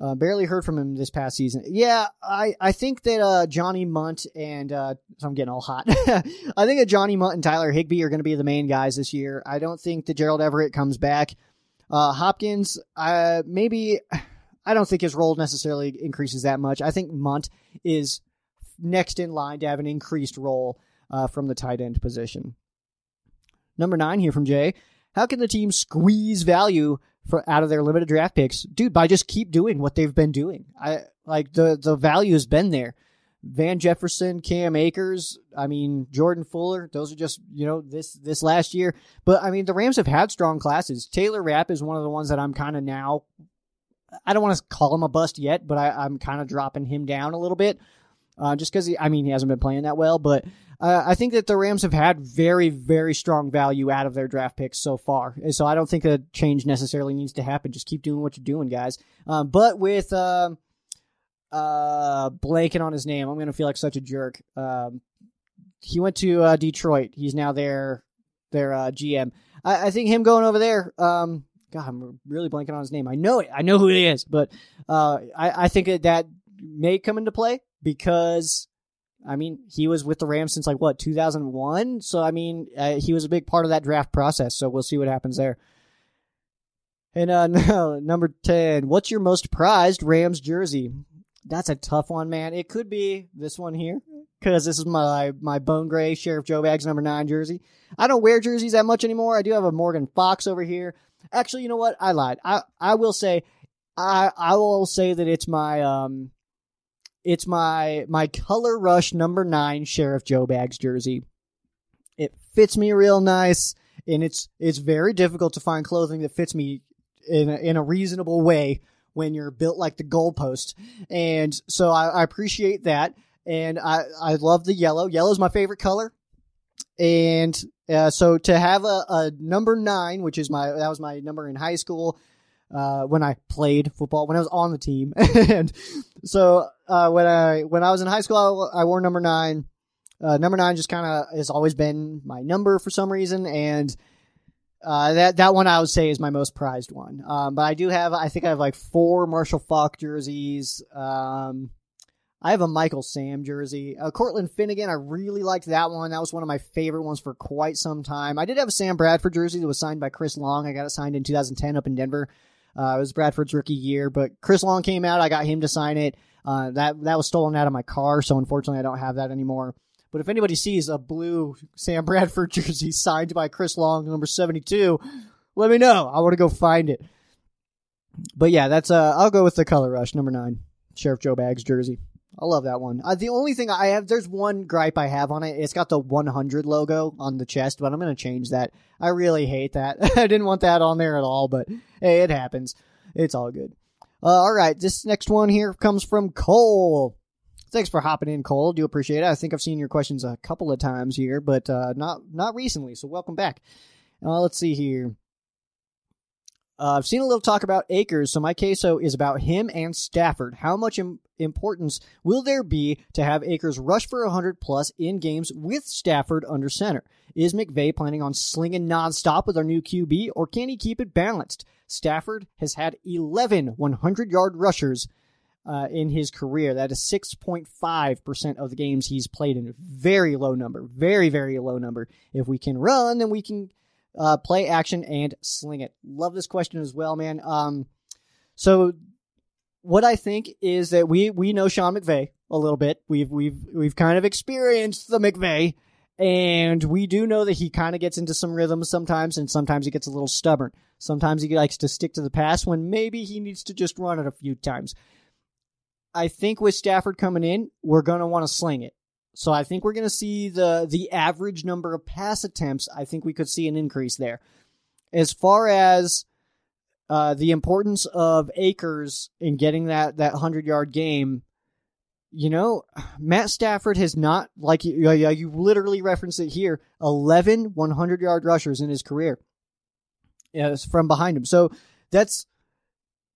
Uh, barely heard from him this past season. Yeah, I, I think that uh, Johnny Mundt and uh, I'm getting all hot. [LAUGHS] I think that Johnny Mundt and Tyler Higbee are going to be the main guys this year. I don't think that Gerald Everett comes back. Uh, Hopkins, uh, maybe I don't think his role necessarily increases that much. I think Mundt is next in line to have an increased role uh, from the tight end position. Number nine here from Jay. How can the team squeeze value for out of their limited draft picks, dude, by just keep doing what they've been doing. I like the the value has been there. Van Jefferson, Cam Akers, I mean Jordan Fuller, those are just you know this this last year. But I mean the Rams have had strong classes. Taylor Rapp is one of the ones that I'm kind of now. I don't want to call him a bust yet, but I, I'm kind of dropping him down a little bit, uh, just because I mean he hasn't been playing that well. But uh, I think that the Rams have had very, very strong value out of their draft picks so far. So I don't think a change necessarily needs to happen. Just keep doing what you're doing, guys. Um, but with uh, uh, blanking on his name, I'm going to feel like such a jerk. Um, he went to uh, Detroit. He's now their their uh, GM. I, I, think him going over there. Um, God, I'm really blanking on his name. I know it. I know who he is, but uh, I, I think that, that may come into play because I mean, he was with the Rams since like what 2001. So I mean, uh, he was a big part of that draft process. So we'll see what happens there. And uh, [LAUGHS] no, number ten. What's your most prized Rams jersey? That's a tough one, man. It could be this one here because this is my my bone gray Sheriff Joe Bags number nine jersey. I don't wear jerseys that much anymore. I do have a Morgan Fox over here. Actually, you know what? I lied. I I will say, I I will say that it's my um it's my my color rush number nine Sheriff Joe Bags jersey. It fits me real nice, and it's it's very difficult to find clothing that fits me in a, in a reasonable way when you're built like the goalpost. And so I, I appreciate that, and I I love the yellow. Yellow is my favorite color, and uh, so to have a, a number nine, which is my that was my number in high school uh, when I played football, when I was on the team. [LAUGHS] and so uh, when I when I was in high school, I, I wore number nine. Uh, number nine just kind of has always been my number for some reason, and uh, that that one I would say is my most prized one. Um, but I do have, I think I have like four Marshall Faulk jerseys. Um, I have a Michael Sam jersey. Uh, Cortland Finnegan, I really liked that one. That was one of my favorite ones for quite some time. I did have a Sam Bradford jersey that was signed by Chris Long. I got it signed in 2010 up in Denver. Uh, it was Bradford's rookie year, but Chris Long came out. I got him to sign it. Uh, that that was stolen out of my car, so unfortunately I don't have that anymore. But if anybody sees a blue Sam [LAUGHS] Bradford jersey signed by Chris Long, number seventy-two, let me know. I want to go find it. But yeah, that's uh, I'll go with the color rush number nine, Sheriff Joe Bags jersey. I love that one. Uh, the only thing I have, there's one gripe I have on it. It's got the 100 logo on the chest, but I'm going to change that. I really hate that. [LAUGHS] I didn't want that on there at all, but hey, it happens. It's all good. Uh, all right, this next one here comes from Cole. Thanks for hopping in, Cole. Do appreciate it. I think I've seen your questions a couple of times here, but uh, not not recently. So welcome back. Uh, let's see here. Uh, I've seen a little talk about Akers, so my queso is about him and Stafford. How much Im- importance will there be to have Akers rush for 100 plus in games with Stafford under center? Is McVay planning on slinging nonstop with our new QB, or can he keep it balanced? Stafford has had 11 100 yard rushers uh, in his career. That is 6.5% of the games he's played in. Very low number. Very, very low number. If we can run, then we can uh, play action and sling it. Love this question as well, man. Um, so what I think is that we we know Sean McVay a little bit. We've we've we've kind of experienced the McVay, and we do know that he kind of gets into some rhythms sometimes, and sometimes he gets a little stubborn. Sometimes he likes to stick to the pass when maybe he needs to just run it a few times. I think with Stafford coming in, we're to want to sling it. So I think we're to see the the average number of pass attempts. I think we could see an increase there. As far as uh, the importance of Akers in getting that that hundred yard game, you know, Matt Stafford has not like you, you literally referenced it here 11 100 yard rushers in his career from behind him. So that's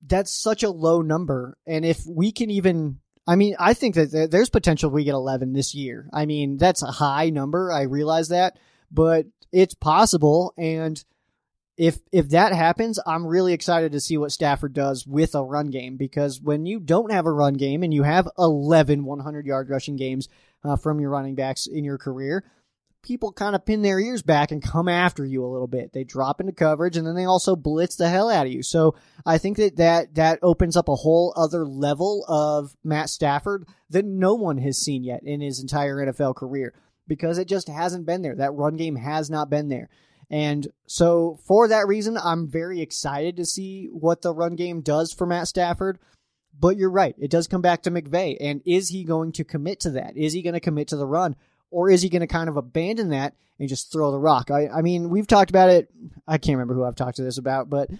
that's such a low number, and if we can even I mean, I think that there's potential we get 11 this year. I mean, that's a high number. I realize that, but it's possible. And if if that happens, I'm really excited to see what Stafford does with a run game because when you don't have a run game and you have 11 100 yard rushing games uh, from your running backs in your career, people kind of pin their ears back and come after you a little bit. They drop into coverage and then they also blitz the hell out of you. So I think that that, that opens up a whole other level of Matt Stafford that no one has seen yet in his entire NFL career because it just hasn't been there. That run game has not been there. And so for that reason, I'm very excited to see what the run game does for Matt Stafford. But you're right. It does come back to McVay. And is he going to commit to that? Is he going to commit to the run? or is he going to kind of abandon that and just throw the rock? I, I mean, we've talked about it. I can't remember who I've talked to this about, but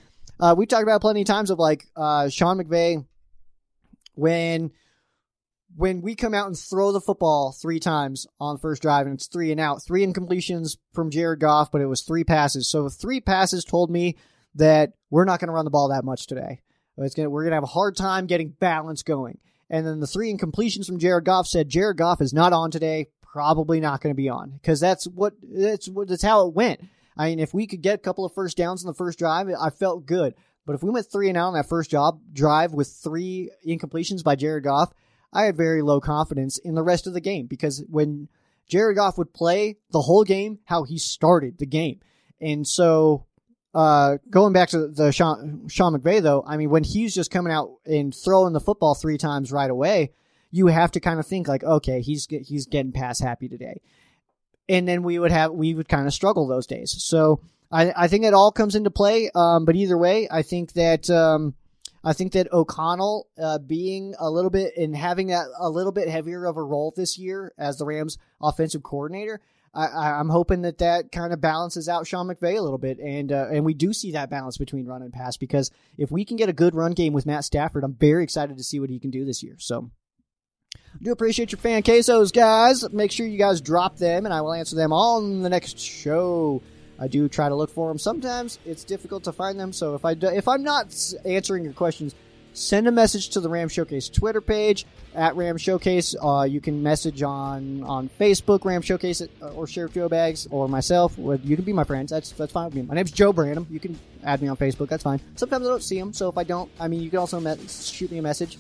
uh, we talked about plenty of times of like uh, Sean McVay when when we come out and throw the football three times on first drive and it's three and out, three incompletions from Jared Goff, but it was three passes. So three passes told me that we're not going to run the ball that much today. Gonna, we're going to have a hard time getting balance going. And then the three incompletions from Jared Goff said Jared Goff is not on today probably not going to be on because that's what that's what that's how it went. I mean, if we could get a couple of first downs in the first drive, I felt good. But if we went three and out on that first job drive with three incompletions by Jared Goff, I had very low confidence in the rest of the game because when Jared Goff would play the whole game, how he started the game, and so uh, going back to the Sean, Sean McVay though, I mean, when he's just coming out and throwing the football three times right away, you have to kind of think like, okay, he's he's getting past happy today, and then we would have we would kind of struggle those days. So I I think it all comes into play. Um, but either way, I think that um, I think that O'Connell uh, being a little bit and having that a little bit heavier of a role this year as the Rams offensive coordinator. I, am hoping that that kind of balances out Sean McVay a little bit, and uh, and we do see that balance between run and pass because if we can get a good run game with Matt Stafford, I'm very excited to see what he can do this year. So do appreciate your fan quesos, guys. Make sure you guys drop them, and I will answer them on the next show. I do try to look for them. Sometimes it's difficult to find them, so if I do, if I'm not answering your questions, send a message to the Ram Showcase Twitter page at Ram Showcase. Uh, you can message on on Facebook Ram Showcase uh, or Sheriff Joe Bags or myself. You can be my friends. That's that's fine with me. My name's Joe Branham. You can add me on Facebook. That's fine. Sometimes I don't see them, so if I don't, I mean, you can also shoot me a message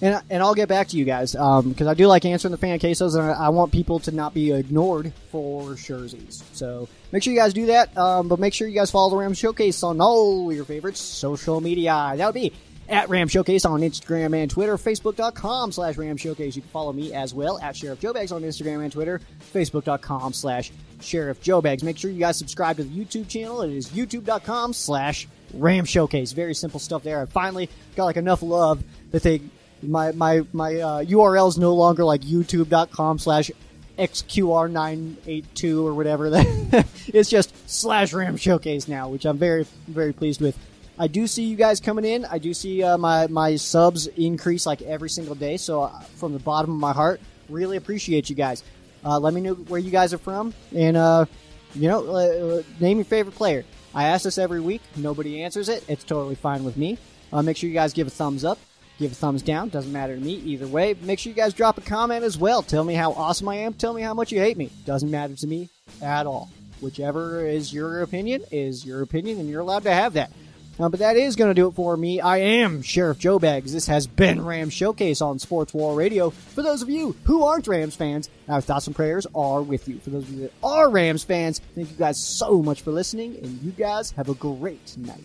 and and I'll get back to you guys because um, I do like answering the fan cases, and I, I, want people to not be ignored for jerseys. So make sure you guys do that. Um, but make sure you guys follow the Ram Showcase on all your favorite social media. That would be at Ram Showcase on Instagram and Twitter, Facebook.com slash Ram Showcase. You can follow me as well at Sheriff Joe Bags on Instagram and Twitter, Facebook.com slash Sheriff Joe Bags. Make sure you guys subscribe to the YouTube channel. It is YouTube.com slash Ram Showcase. Very simple stuff there. I finally got like enough love that they my my my uh, URL is no longer like youtube.com slash xqr982 or whatever that [LAUGHS] it's just slash ram showcase now which i'm very very pleased with i do see you guys coming in i do see uh, my my subs increase like every single day so uh, from the bottom of my heart really appreciate you guys uh, let me know where you guys are from and uh, you know uh, name your favorite player I ask this every week. Nobody answers it. It's totally fine with me. Uh, make sure you guys give a thumbs up, give a thumbs down. Doesn't matter to me either way. Make sure you guys drop a comment as well. Tell me how awesome I am. Tell me how much you hate me. Doesn't matter to me at all. Whichever is your opinion is your opinion, and you're allowed to have that. Uh, but that is going to do it for me. I am Sheriff Joe Bags. This has been Rams Showcase on Sports War Radio. For those of you who aren't Rams fans, our thoughts and prayers are with you. For those of you that are Rams fans, thank you guys so much for listening, and you guys have a great night.